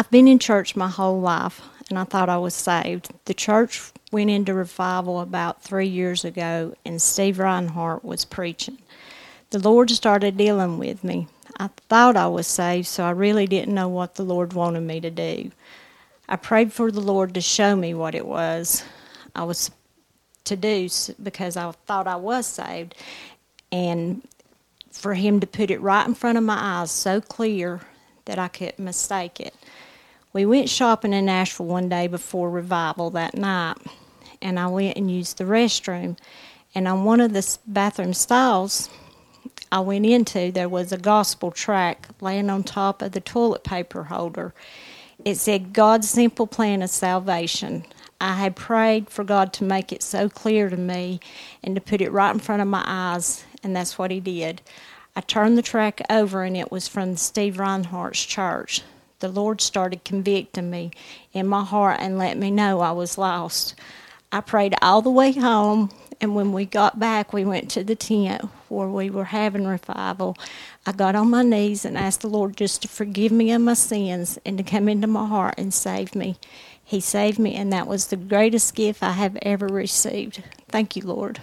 I've been in church my whole life, and I thought I was saved. The church went into revival about three years ago, and Steve Reinhardt was preaching. The Lord started dealing with me. I thought I was saved, so I really didn't know what the Lord wanted me to do. I prayed for the Lord to show me what it was I was to do because I thought I was saved, and for Him to put it right in front of my eyes so clear that I couldn't mistake it. We went shopping in Nashville one day before revival that night, and I went and used the restroom. And on one of the bathroom stalls I went into, there was a gospel track laying on top of the toilet paper holder. It said, God's simple plan of salvation. I had prayed for God to make it so clear to me and to put it right in front of my eyes, and that's what He did. I turned the track over, and it was from Steve Reinhardt's church the Lord started convicting me in my heart and let me know I was lost. I prayed all the way home, and when we got back, we went to the tent where we were having revival. I got on my knees and asked the Lord just to forgive me of my sins and to come into my heart and save me. He saved me, and that was the greatest gift I have ever received. Thank you, Lord.